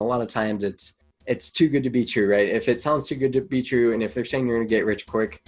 A lot of times it's it's too good to be true, right? If it sounds too good to be true, and if they're saying you're gonna get rich quick,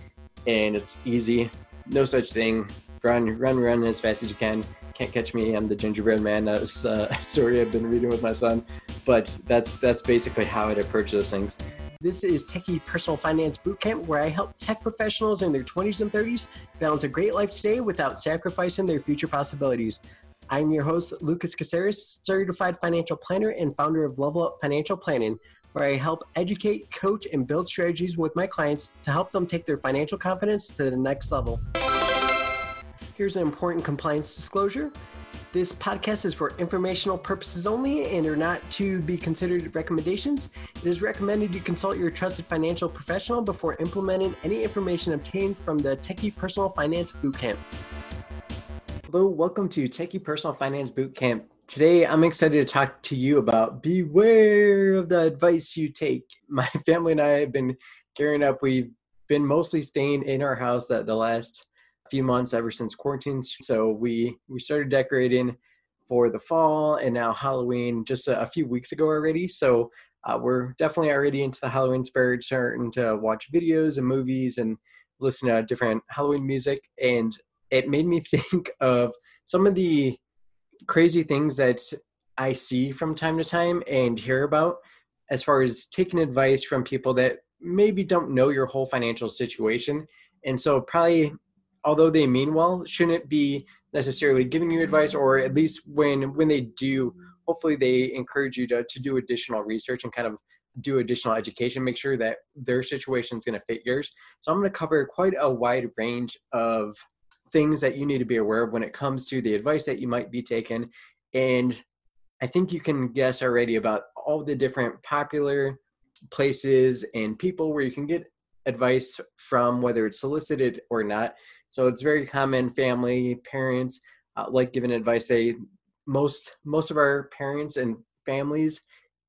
and it's easy, no such thing. Run, run, run as fast as you can. Can't catch me. I'm the gingerbread man. That's uh, a story I've been reading with my son. But that's that's basically how I'd approach those things. This is Techie Personal Finance Bootcamp, where I help tech professionals in their 20s and 30s balance a great life today without sacrificing their future possibilities. I'm your host, Lucas Caceres, certified financial planner and founder of Level Up Financial Planning, where I help educate, coach, and build strategies with my clients to help them take their financial confidence to the next level. Here's an important compliance disclosure. This podcast is for informational purposes only and are not to be considered recommendations. It is recommended you consult your trusted financial professional before implementing any information obtained from the Techie Personal Finance Bootcamp. Hello, welcome to Techie Personal Finance Bootcamp. Today, I'm excited to talk to you about beware of the advice you take. My family and I have been gearing up. We've been mostly staying in our house that the last few months ever since quarantine. So we we started decorating for the fall and now Halloween just a, a few weeks ago already. So uh, we're definitely already into the Halloween spirit, starting to watch videos and movies and listen to different Halloween music. And it made me think of some of the crazy things that I see from time to time and hear about as far as taking advice from people that maybe don't know your whole financial situation. And so, probably, although they mean well, shouldn't be necessarily giving you advice, or at least when when they do, hopefully they encourage you to to do additional research and kind of do additional education, make sure that their situation is going to fit yours. So I'm going to cover quite a wide range of things that you need to be aware of when it comes to the advice that you might be taking. And I think you can guess already about all the different popular places and people where you can get advice from, whether it's solicited or not. So it's very common. Family, parents uh, like giving advice. They most most of our parents and families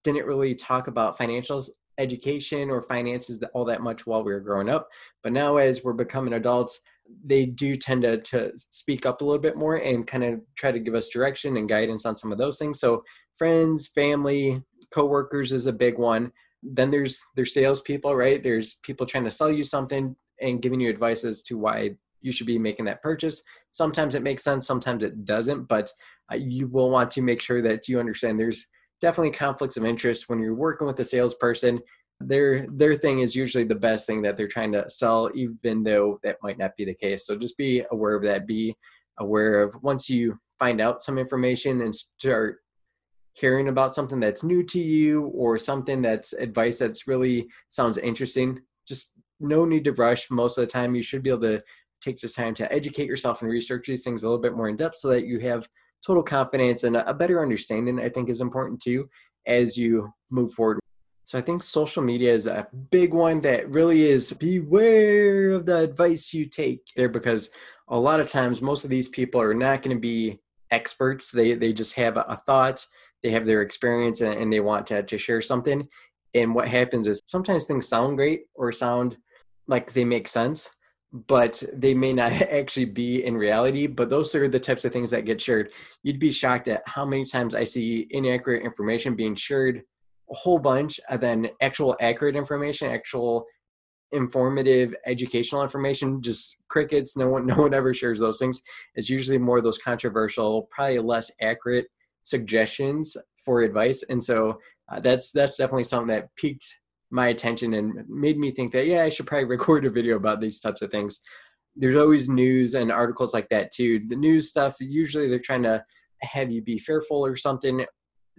didn't really talk about financials education or finances all that much while we were growing up but now as we're becoming adults they do tend to, to speak up a little bit more and kind of try to give us direction and guidance on some of those things. So friends, family, coworkers is a big one. Then there's there's salespeople, right? There's people trying to sell you something and giving you advice as to why you should be making that purchase. Sometimes it makes sense, sometimes it doesn't, but uh, you will want to make sure that you understand there's definitely conflicts of interest when you're working with a salesperson their their thing is usually the best thing that they're trying to sell even though that might not be the case. So just be aware of that. Be aware of once you find out some information and start hearing about something that's new to you or something that's advice that's really sounds interesting just no need to rush. Most of the time you should be able to take the time to educate yourself and research these things a little bit more in depth so that you have total confidence and a better understanding i think is important too as you move forward so I think social media is a big one that really is beware of the advice you take there because a lot of times most of these people are not going to be experts. They they just have a thought, they have their experience and, and they want to, to share something. And what happens is sometimes things sound great or sound like they make sense, but they may not actually be in reality. But those are the types of things that get shared. You'd be shocked at how many times I see inaccurate information being shared a whole bunch and then actual accurate information actual informative educational information just crickets. No one no one ever shares those things. It's usually more those controversial probably less accurate suggestions for advice. And so uh, that's that's definitely something that piqued my attention and made me think that yeah i should probably record a video about these types of things. There's always news and articles like that too. The news stuff usually they're trying to have you be fearful or something.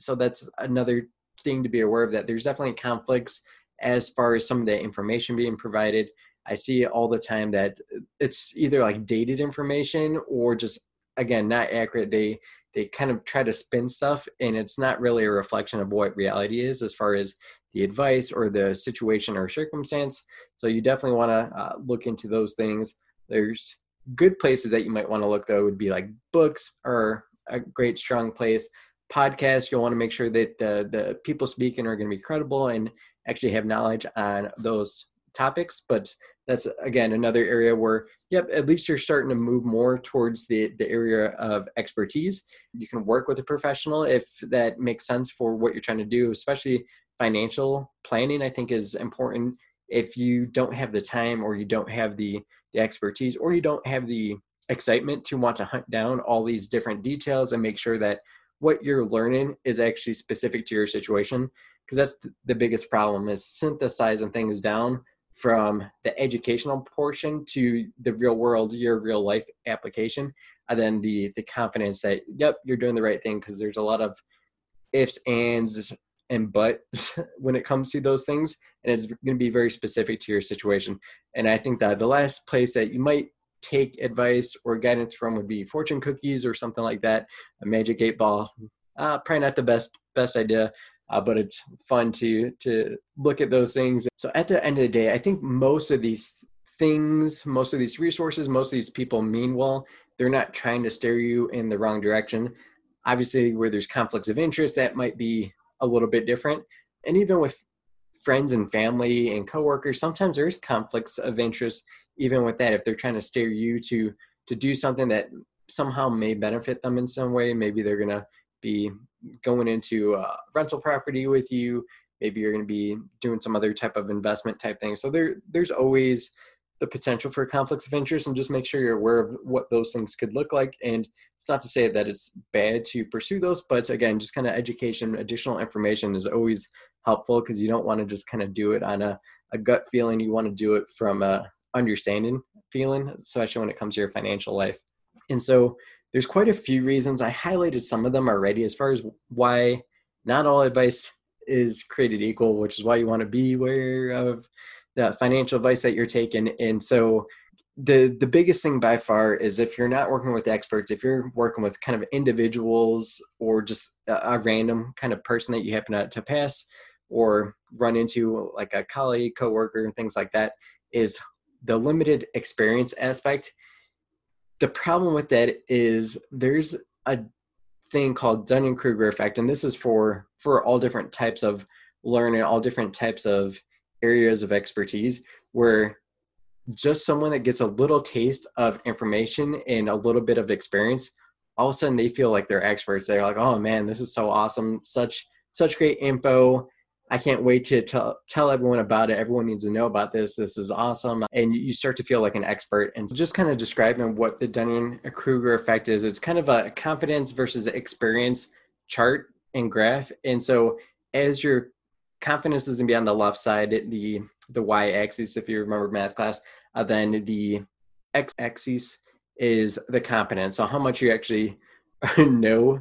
So that's another thing to be aware of that there's definitely conflicts as far as some of the information being provided. I see all the time that it's either like dated information or just again not accurate. They they kind of try to spin stuff and it's not really a reflection of what reality is as far as the advice or the situation or circumstance. So you definitely want to uh, look into those things. There's good places that you might want to look though would be like books are a great strong place podcast, you'll want to make sure that the, the people speaking are going to be credible and actually have knowledge on those topics, but that's again another area where yep at least you're starting to move more towards the the area of expertise. You can work with a professional if that makes sense for what you're trying to do especially financial planning i think is important. If you don't have the time or you don't have the the expertise or you don't have the excitement to want to hunt down all these different details and make sure that what you're learning is actually specific to your situation because that's the biggest problem is synthesizing things down from the educational portion to the real world your real life application and then the the confidence that yep you're doing the right thing because there's a lot of ifs ands and buts when it comes to those things and it's going to be very specific to your situation and i think that the last place that you might take advice or guidance from would be fortune cookies or something like that a magic eight ball uh, probably not the best best idea uh, but it's fun to to look at those things. So at the end of the day, I think most of these things, most of these resources, most of these people mean well. They're not trying to steer you in the wrong direction. Obviously, where there's conflicts of interest, that might be a little bit different. And even with friends and family and coworkers, sometimes there's conflicts of interest even with that if they're trying to steer you to to do something that somehow may benefit them in some way. Maybe they're to be going into a rental property with you. Maybe you're to be doing some other type of investment type thing. So there there's always the potential for conflicts of interest and just make sure you're aware of what those things could look like. And it's not to say that it's bad to pursue those but again just kind of education additional information is always helpful because you don't want to just kind of do it on a, a gut feeling you want to do it from a understanding feeling especially when it comes to your financial life and so there's quite a few reasons. I highlighted some of them already as far as why not all advice is created equal, which is why you want to be aware of the financial advice that you're taking. And so the the biggest thing by far is if you're not working with experts, if you're working with kind of individuals or just a, a random kind of person that you happen to, to pass or run into like a colleague, coworker, and things like that, is the limited experience aspect. The problem with that is there's a thing called Dunning-Kruger effect, and this is for for all different types of learning, all different types of areas of expertise, where just someone that gets a little taste of information and a little bit of experience, all of a sudden they feel like they're experts. They're like, "Oh man, this is so awesome! Such such great info! I can't wait to tell tell everyone about it. Everyone needs to know about this. This is awesome. And you start to feel like an expert. And just kind of describing what the Dunning Kruger effect is, it's kind of a confidence versus experience chart and graph. And so as your confidence is going to be on the left side, the the y axis, if you remember math class, uh, then the x axis is the competence. So how much you actually know.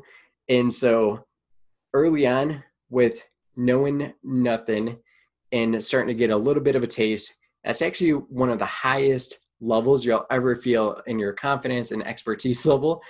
And so early on with knowing nothing and starting to get a little bit of a taste, that's actually one of the highest levels you'll ever feel in your confidence and expertise level.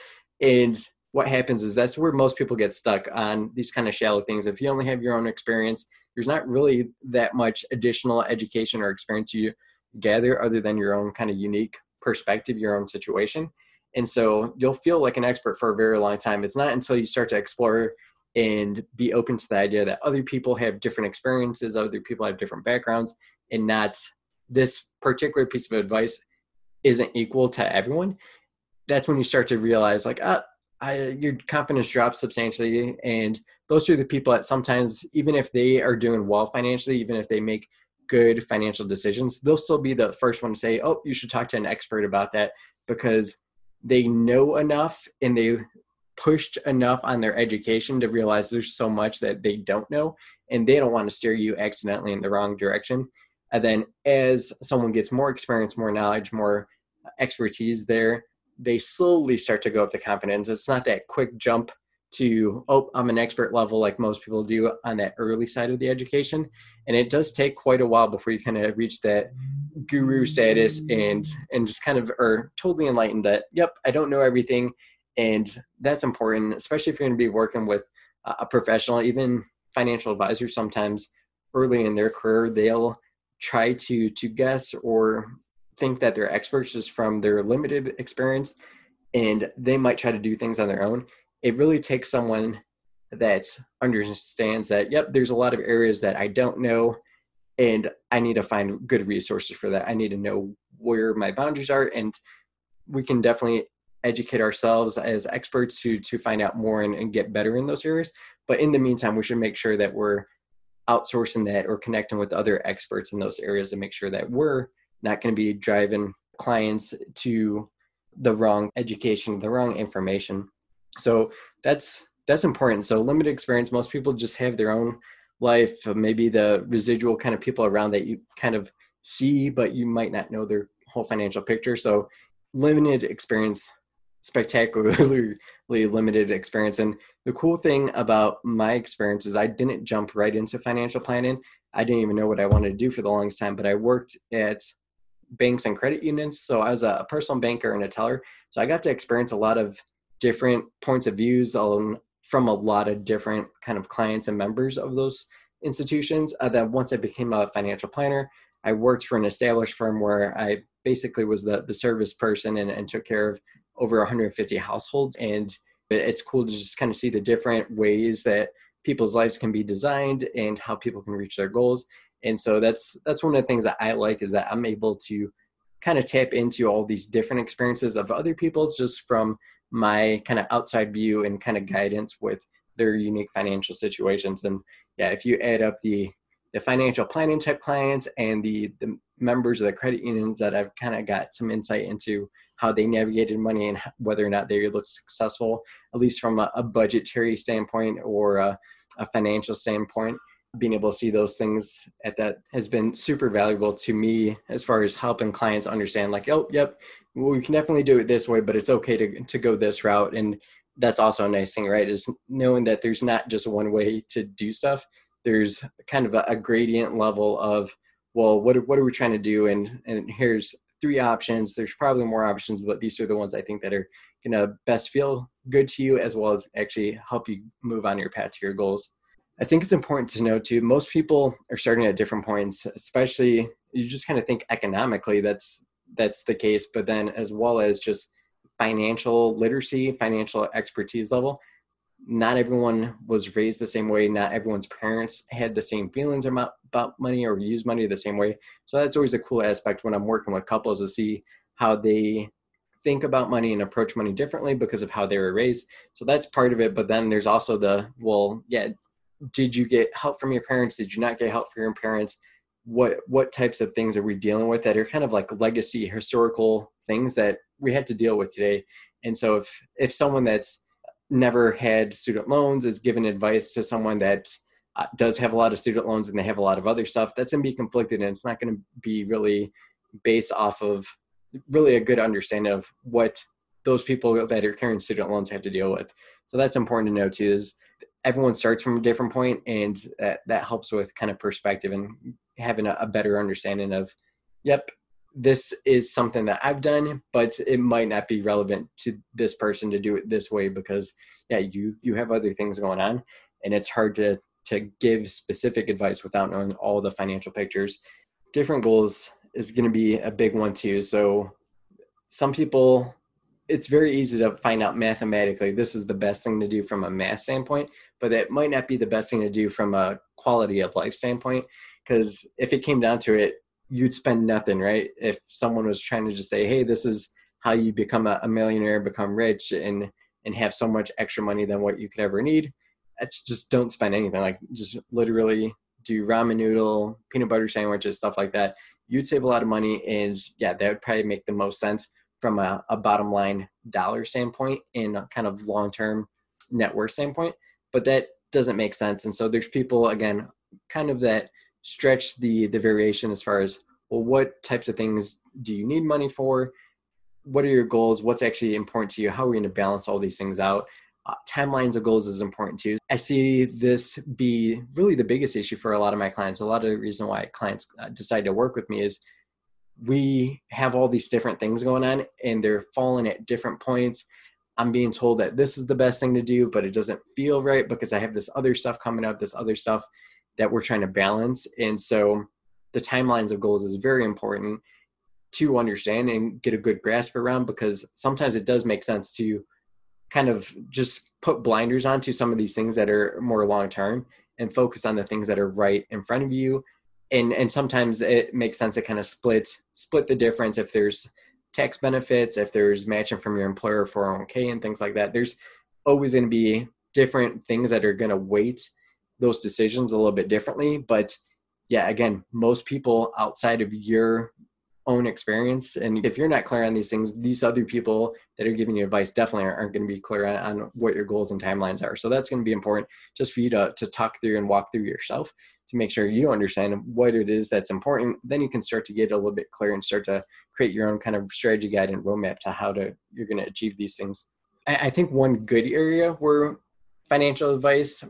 And what happens is that's where most people get stuck on these kind of shallow things. If you only have your own experience, there's not really that much additional education or experience you gather other than your own kind of unique perspective, your own situation. And so you'll feel like an expert for a very long time. It's not until you start to explore and be open to the idea that other people have different experiences, other people have different backgrounds, and not this particular piece of advice isn't equal to everyone. That's when you start to realize, like, ah, I, your confidence drops substantially. And those are the people that sometimes, even if they are doing well financially, even if they make good financial decisions, they'll still be the first one to say, oh, you should talk to an expert about that because they know enough and they pushed enough on their education to realize there's so much that they don't know and they don't want to steer you accidentally in the wrong direction and then as someone gets more experience more knowledge more expertise there they slowly start to go up to competence it's not that quick jump to oh i'm an expert level like most people do on that early side of the education. And it does take quite a while before you kind of reach that guru status and and just kind of are totally enlightened that yep i don't know everything. And that's important especially if you're going to be working with a professional even financial advisors sometimes early in their career they'll try to to guess or think that they're experts just from their limited experience and they might try to do things on their own it really takes someone that understands that yep there's a lot of areas that i don't know and I need to find good resources for that. I need to know where my boundaries are, and we can definitely educate ourselves as experts to to find out more and, and get better in those areas. But in the meantime, we should make sure that we're outsourcing that or connecting with other experts in those areas and make sure that we're not going to be driving clients to the wrong education, the wrong information. So that's that's important. So limited experience, most people just have their own life, uh, maybe the residual kind of people around that you kind of see, but you might not know their whole financial picture. So limited experience, spectacularly limited experience. And the cool thing about my experience is I didn't jump right into financial planning. I didn't even know what I wanted to do for the longest time, but I worked at banks and credit unions. So I was a personal banker and a teller. So I got to experience a lot of different points of views on from a lot of different kind of clients and members of those institutions. Uh, once I became a financial planner, I worked for an established firm where I basically was the the service person and, and took care of over 150 households. And it's cool to just kind of see the different ways that people's lives can be designed and how people can reach their goals and so that's that's one of the things that i like is that i'm able to kind of tap into all these different experiences of other people's just from my kind of outside view and kind of guidance with their unique financial situations. And yeah if you add up the the financial planning type clients and the the members of the credit unions that I've kind of got some insight into how they navigated money and whether or not they looked successful, at least from a, a budgetary standpoint or a, a financial standpoint being able to see those things at that has been super valuable to me as far as helping clients understand like oh yep well, we can definitely do it this way but it's okay to, to go this route. And that's also a nice thing right is knowing that there's not just one way to do stuff. There's kind of a, a gradient level of well what, what are we trying to do? And and here's three options. There's probably more options but these are the ones i think that are to best feel good to you as well as actually help you move on your path to your goals I think it's important to know too. Most people are starting at different points, especially you just kind of think economically that's that's the case, but then as well as just financial literacy, financial expertise level. Not everyone was raised the same way. Not everyone's parents had the same feelings about, about money or use money the same way. So that's always a cool aspect when I'm working with couples to see how they think about money and approach money differently because of how they were raised. So that's part of it. But then there's also the, well, yeah, did you get help from your parents? Did you not get help from your parents? What what types of things are we dealing with that are kind of like legacy historical things that we had to deal with today? And so if if someone that's never had student loans is given advice to someone that uh, does have a lot of student loans and they have a lot of other stuff that's going to be conflicted and it's not going to be really based off of really a good understanding of what those people that are carrying student loans have to deal with. So that's important to know too is everyone starts from a different point and that, that helps with kind of perspective and having a, a better understanding of yep this is something that I've done, but it might not be relevant to this person to do it this way because yeah, you you have other things going on and it's hard to to give specific advice without knowing all the financial pictures. Different goals is going to be a big one too. So some people it's very easy to find out mathematically this is the best thing to do from a math standpoint, but it might not be the best thing to do from a quality of life standpoint. Because if it came down to it, you'd spend nothing, right? If someone was trying to just say, "Hey, this is how you become a, millionaire, become rich, and and have so much extra money than what you could ever need," it's just don't spend anything. Like just literally do ramen noodle, peanut butter sandwiches, stuff like that. You'd save a lot of money, and yeah, that would probably make the most sense from a, a bottom line dollar standpoint and kind of long term net worth standpoint. But that doesn't make sense. And so there's people again kind of that stretch the the variation as far as well what types of things do you need money for? What are your goals? What's actually important to you? How are we going to balance all these things out? Uh, timelines of goals is important too. I see this be really the biggest issue for a lot of my clients. A lot of the reason why clients uh, decide to work with me is we have all these different things going on and they're falling at different points. I'm being told that this is the best thing to do, but it doesn't feel right because I have this other stuff coming up, this other stuff that we're trying to balance. And so the timelines of goals is very important to understand and get a good grasp around because sometimes it does make sense to kind of just put blinders onto some of these things that are more long term and focus on the things that are right in front of you and and sometimes it makes sense to kind of split split the difference if there's tax benefits, if there's matching from your employer 401k and things like that. There's always going to be different things that are going to weight those decisions a little bit differently. But yeah, again, most people outside of your own experience. And if you're not clear on these things, these other people that are giving you advice definitely aren't, going to be clear on, on, what your goals and timelines are. So that's going to be important just for you to, to talk through and walk through yourself to make sure you understand what it is that's important. Then you can start to get a little bit clear and start to create your own kind of strategy guide and roadmap to how to you're going to achieve these things. I, I think one good area where financial advice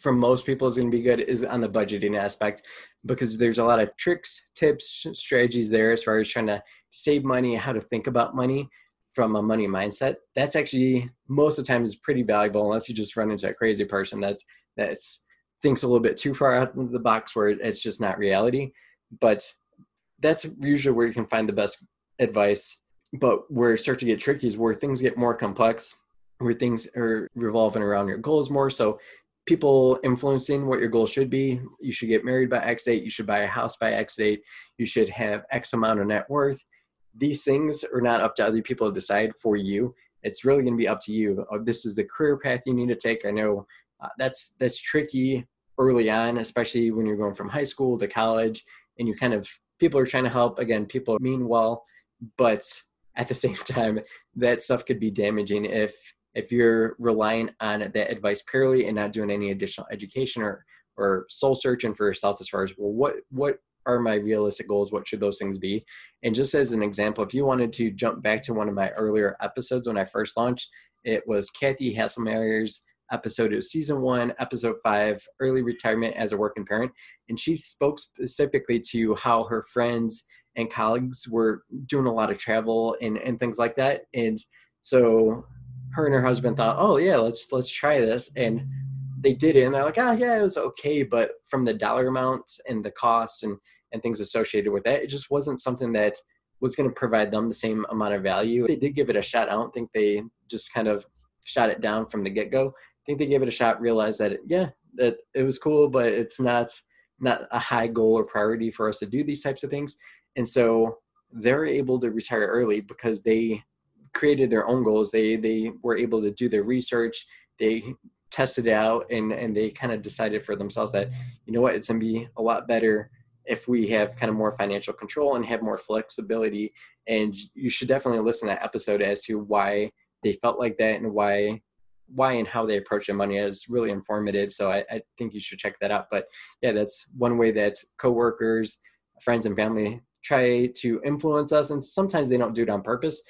from most people is going to be good is on the budgeting aspect because there's a lot of tricks, tips, strategies there as far as trying to save money, how to think about money from a money mindset. That's actually most of the time is pretty valuable unless you just run into a crazy person that that's thinks a little bit too far out of the box where it's just not reality. But that's usually where you can find the best advice. But where it starts to get tricky is where things get more complex, where things are revolving around your goals more. So people influencing what your goal should be. You should get married by X date. You should buy a house by X date. You should have X amount of net worth. These things are not up to other people to decide for you. It's really going to be up to you. Uh, this is the career path you need to take. I know uh, that's that's tricky early on, especially when you're going from high school to college, and you kind of people are trying to help. Again, people mean well, but at the same time, that stuff could be damaging if if you're relying on that advice purely and not doing any additional education or or soul searching for yourself as far as well what what are my realistic goals? What should those things be? And just as an example if you wanted to jump back to one of my earlier episodes when i first launched it was kathy hasselmeyer's episode of season one episode five early retirement as a working parent. And she spoke specifically to how her friends and colleagues were doing a lot of travel and, and things like that. And so her and her husband thought, oh yeah, let's let's try this, and they did it, and they're like, oh yeah, it was okay, but from the dollar amount and the costs and and things associated with that, it just wasn't something that was going to provide them the same amount of value. They did give it a shot. I don't think they just kind of shot it down from the get go. I think they gave it a shot, realized that it, yeah, that it was cool, but it's not not a high goal or priority for us to do these types of things, and so they're able to retire early because they created their own goals. They they were able to do their research. They tested it out and and they kind of decided for themselves that you know what it's gonna be a lot better if we have kind of more financial control and have more flexibility. And you should definitely listen to that episode as to why they felt like that and why why and how they approach their money is really informative. So I, I think you should check that out. But yeah, that's one way that coworkers, friends, and family try to influence us and sometimes they don't do it on purpose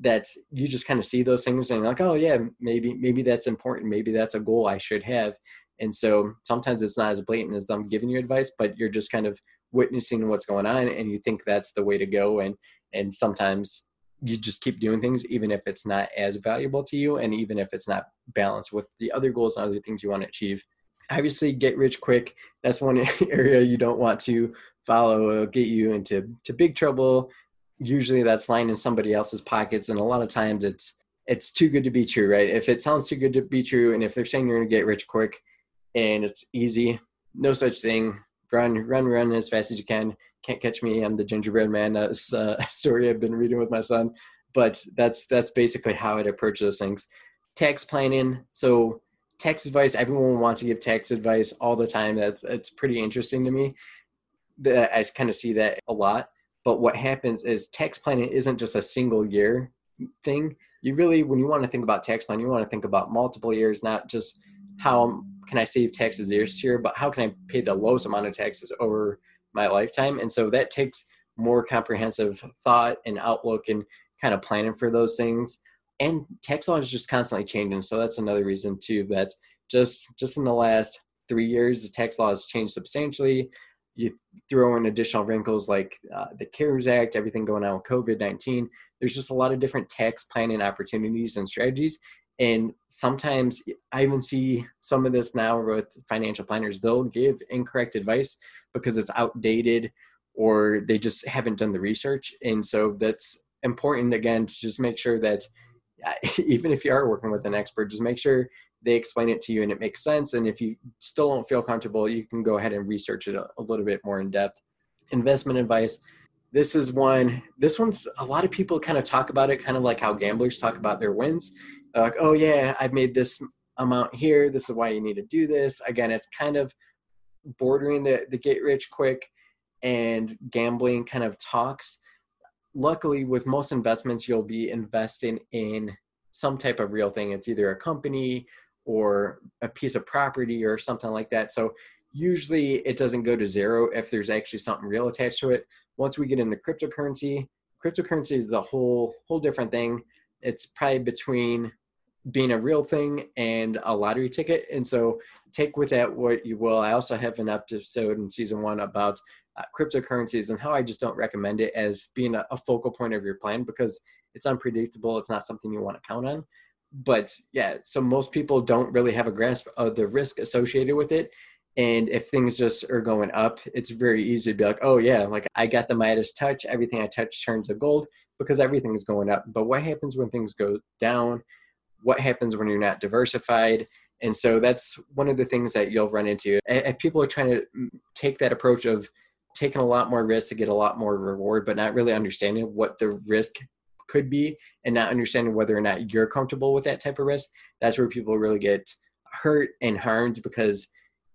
that you just kind of see those things and like, oh yeah, maybe maybe that's important. Maybe that's a goal I should have. And so sometimes it's not as blatant as them giving you advice, but you're just kind of witnessing what's going on and you think that's the way to go. And and sometimes you just keep doing things even if it's not as valuable to you and even if it's not balanced with the other goals and other things you want to achieve. Obviously get rich quick. That's one area you don't want to follow. It'll get you into to big trouble usually that's lying in somebody else's pockets and a lot of times it's it's too good to be true right? If it sounds too good to be true and if they're saying you're going to get rich quick and it's easy no such thing. Run run run as fast as you can. Can't catch me. I'm the gingerbread man. That's uh, a story i've been reading with my son. But that's that's basically how i'd approach those things. Tax planning. So tax advice everyone wants to give tax advice all the time. That's it's pretty interesting to me. That i kind of see that a lot but what happens is tax planning isn't just a single year thing. You really, when you want to think about tax planning, you want to think about multiple years, not just how can I save taxes this year, but how can I pay the lowest amount of taxes over my lifetime? And so that takes more comprehensive thought and outlook and kind of planning for those things. And tax law is just constantly changing. So that's another reason too that just just in the last three years, the tax law has changed substantially you throw in additional wrinkles like uh, the CARES Act, everything going on with COVID 19. There's just a lot of different tax planning opportunities and strategies. And sometimes I even see some of this now with financial planners. They'll give incorrect advice because it's outdated or they just haven't done the research. And so that's important, again, to just make sure that even if you are working with an expert, just make sure they explain it to you and it makes sense. And if you still don't feel comfortable, you can go ahead and research it a, a little bit more in depth. Investment advice. This is one, this one's a lot of people kind of talk about it, kind of like how gamblers talk about their wins. They're like, oh, yeah, I've made this amount here. This is why you need to do this. Again, it's kind of bordering the, the get rich quick and gambling kind of talks. Luckily, with most investments, you'll be investing in some type of real thing. It's either a company or a piece of property or something like that. So usually it doesn't go to zero if there's actually something real attached to it. Once we get into cryptocurrency, cryptocurrency is a whole whole different thing. It's probably between being a real thing and a lottery ticket. And so take with that what you will. I also have an episode in season one about uh, cryptocurrencies and how I just don't recommend it as being a, a focal point of your plan because it's unpredictable. It's not something you want to count on. But yeah, so most people don't really have a grasp of the risk associated with it. And if things just are going up, it's very easy to be like, oh, yeah, like I got the Midas touch. Everything I touch turns to gold because everything's going up. But what happens when things go down? What happens when you're not diversified? And so that's one of the things that you'll run into. If people are trying to mm, take that approach of taking a lot more risk to get a lot more reward, but not really understanding what the risk could be and not understanding whether or not you're comfortable with that type of risk, that's where people really get hurt and harmed because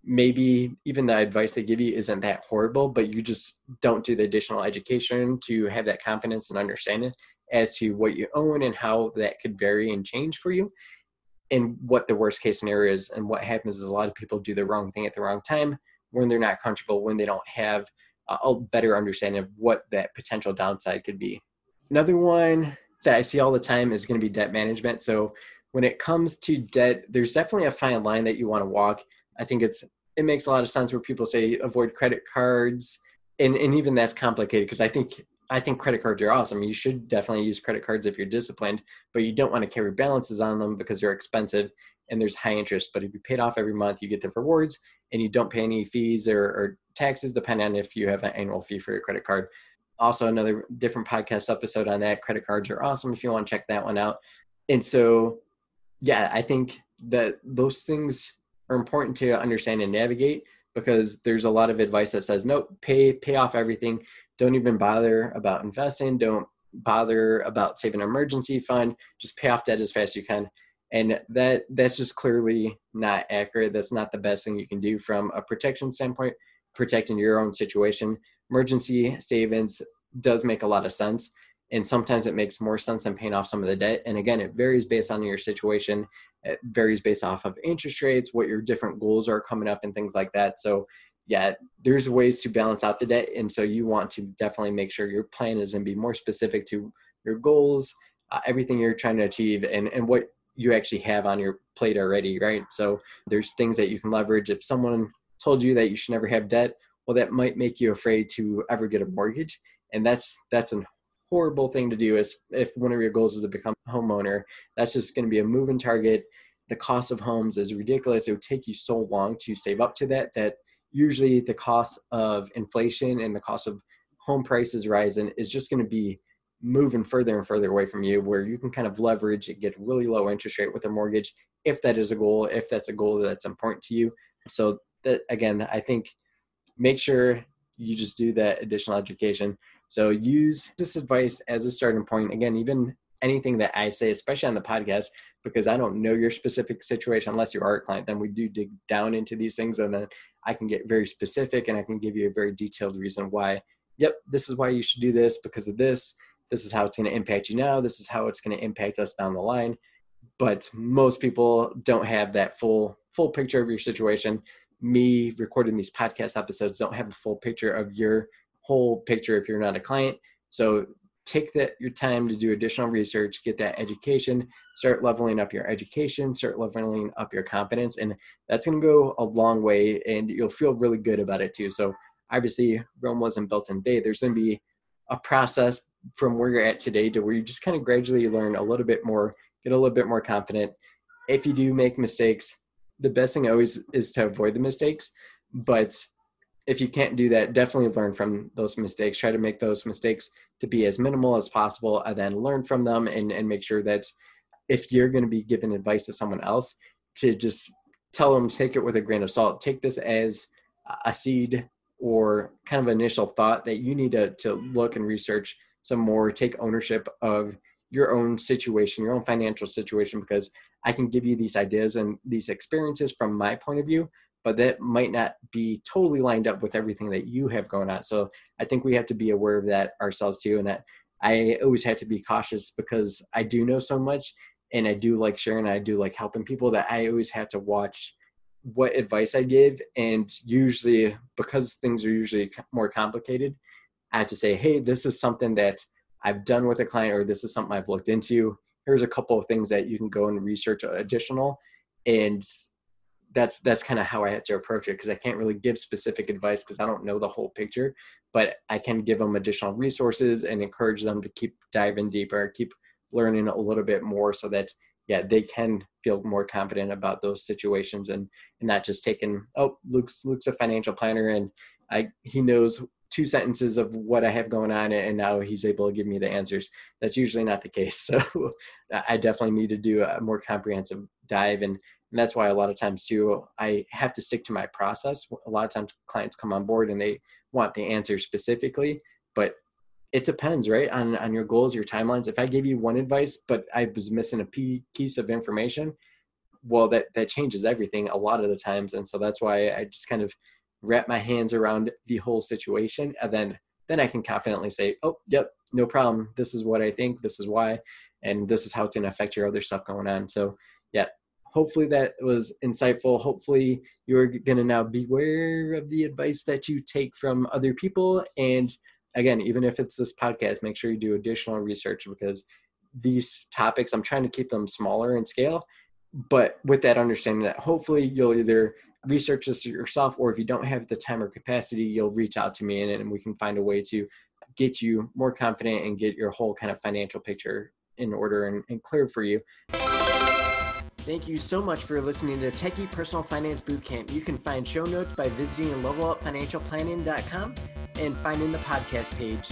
maybe even the advice they give you isn't that horrible, but you just don't do the additional education to have that confidence and understanding as to what you own and how that could vary and change for you and what the worst case scenario is. And what happens is a lot of people do the wrong thing at the wrong time when they're not comfortable, when they don't have a better understanding of what that potential downside could be. Another one that I see all the time is going to be debt management. So when it comes to debt, there's definitely a fine line that you want to walk. I think it's it makes a lot of sense where people say avoid credit cards, and and even that's complicated because I think I think credit cards are awesome. You should definitely use credit cards if you're disciplined, but you don't want to carry balances on them because they're expensive and there's high interest. But if you pay it off every month, you get the rewards and you don't pay any fees or, or taxes, depending on if you have an annual fee for your credit card. Also, another different podcast episode on that. Credit cards are awesome if you want to check that one out. And so, yeah, I think that those things are important to understand and navigate because there's a lot of advice that says nope pay pay off everything. Don't even bother about investing. Don't bother about saving an emergency fund. Just pay off debt as fast as you can. And that that's just clearly not accurate. That's not the best thing you can do from a protection standpoint protecting your own situation emergency savings does make a lot of sense and sometimes it makes more sense than paying off some of the debt and again it varies based on your situation it varies based off of interest rates what your different goals are coming up and things like that so yeah there's ways to balance out the debt and so you want to definitely make sure your plan is and be more specific to your goals uh, everything you're trying to achieve and and what you actually have on your plate already, right? So there's things that you can leverage. If someone told you that you should never have debt, well, that might make you afraid to ever get a mortgage, and that's that's a horrible thing to do. Is if one of your goals is to become a homeowner, that's just going to be a moving target. The cost of homes is ridiculous. It would take you so long to save up to that that usually the cost of inflation and the cost of home prices rising is just going to be moving further and further away from you where you can kind of leverage and get really low interest rate with a mortgage if that is a goal if that's a goal that's important to you so that again i think make sure you just do that additional education. So use this advice as a starting point. Again even anything that i say especially on the podcast because i don't know your specific situation unless you are a client then we do dig down into these things and then i can get very specific and i can give you a very detailed reason why yep this is why you should do this because of this. This is how it's going to impact you now. This is how it's going to impact us down the line. But most people don't have that full full picture of your situation me recording these podcast episodes don't have a full picture of your whole picture if you're not a client. So take that your time to do additional research get that education start leveling up your education start leveling up your confidence and that's going to go a long way and you'll feel really good about it too. So obviously rome wasn't built in a day. There's going to be a process from where you're at today to where you just kind of gradually learn a little bit more, get a little bit more confident. If you do make mistakes, the best thing always is to avoid the mistakes. But if you can't do that, definitely learn from those mistakes. Try to make those mistakes to be as minimal as possible and then learn from them and, and make sure that if you're going to be giving advice to someone else, to just tell them take it with a grain of salt. Take this as a seed or kind of initial thought that you need to, to look and research some more, take ownership of your own situation, your own financial situation, because I can give you these ideas and these experiences from my point of view, but that might not be totally lined up with everything that you have going on. So I think we have to be aware of that ourselves too. And that I always had to be cautious because I do know so much and I do like sharing, and I do like helping people that I always had to watch what advice I give. And usually, because things are usually more complicated, I have to say, hey, this is something that I've done with a client, or this is something I've looked into. Here's a couple of things that you can go and research additional. And that's that's kind of how I had to approach it because I can't really give specific advice because I don't know the whole picture, but I can give them additional resources and encourage them to keep diving deeper, keep learning a little bit more so that yeah they can feel more confident about those situations and, and not just taking oh luke's luke's a financial planner and i he knows two sentences of what i have going on and now he's able to give me the answers that's usually not the case so i definitely need to do a more comprehensive dive and, and that's why a lot of times too i have to stick to my process a lot of times clients come on board and they want the answer specifically but it depends, right, on on your goals, your timelines. If I gave you one advice, but I was missing a piece of information, well, that that changes everything a lot of the times, and so that's why I just kind of wrap my hands around the whole situation, and then then I can confidently say, oh, yep, no problem. This is what I think. This is why, and this is how it's going to affect your other stuff going on. So, yeah, hopefully that was insightful. Hopefully you're going to now beware of the advice that you take from other people and again, even if it's this podcast, make sure you do additional research because these topics, I'm trying to keep them smaller in scale, but with that understanding that hopefully you'll either research this yourself or if you don't have the time or capacity, you'll reach out to me and, and we can find a way to get you more confident and get your whole kind of financial picture in order and, and clear for you. Thank you so much for listening to Techie Personal Finance Bootcamp. You can find show notes by visiting levelupfinancialplanning.com and finding the podcast page.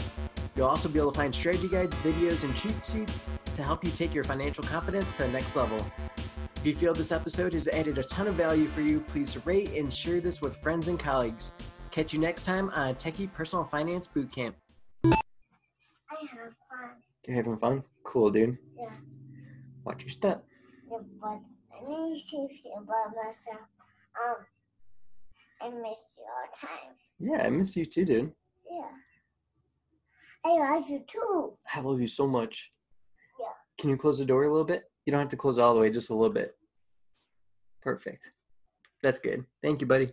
You'll also be able to find strategy guides, videos, and cheat sheets to help you take your financial confidence to the next level. If you feel this episode has added a ton of value for you, please rate and share this with friends and colleagues. Catch you next time on Techie Personal Finance Bootcamp. I have fun. You're having fun? Cool, dude. Yeah. Watch your step. Yeah, but let me see if you about myself. Um, I miss you all the time. Yeah, I miss you too, dude. Yeah. I love you too. I love you so much. Yeah. Can you close the door a little bit? You don't have to close all the way, just a little bit. Perfect. That's good. Thank you, buddy.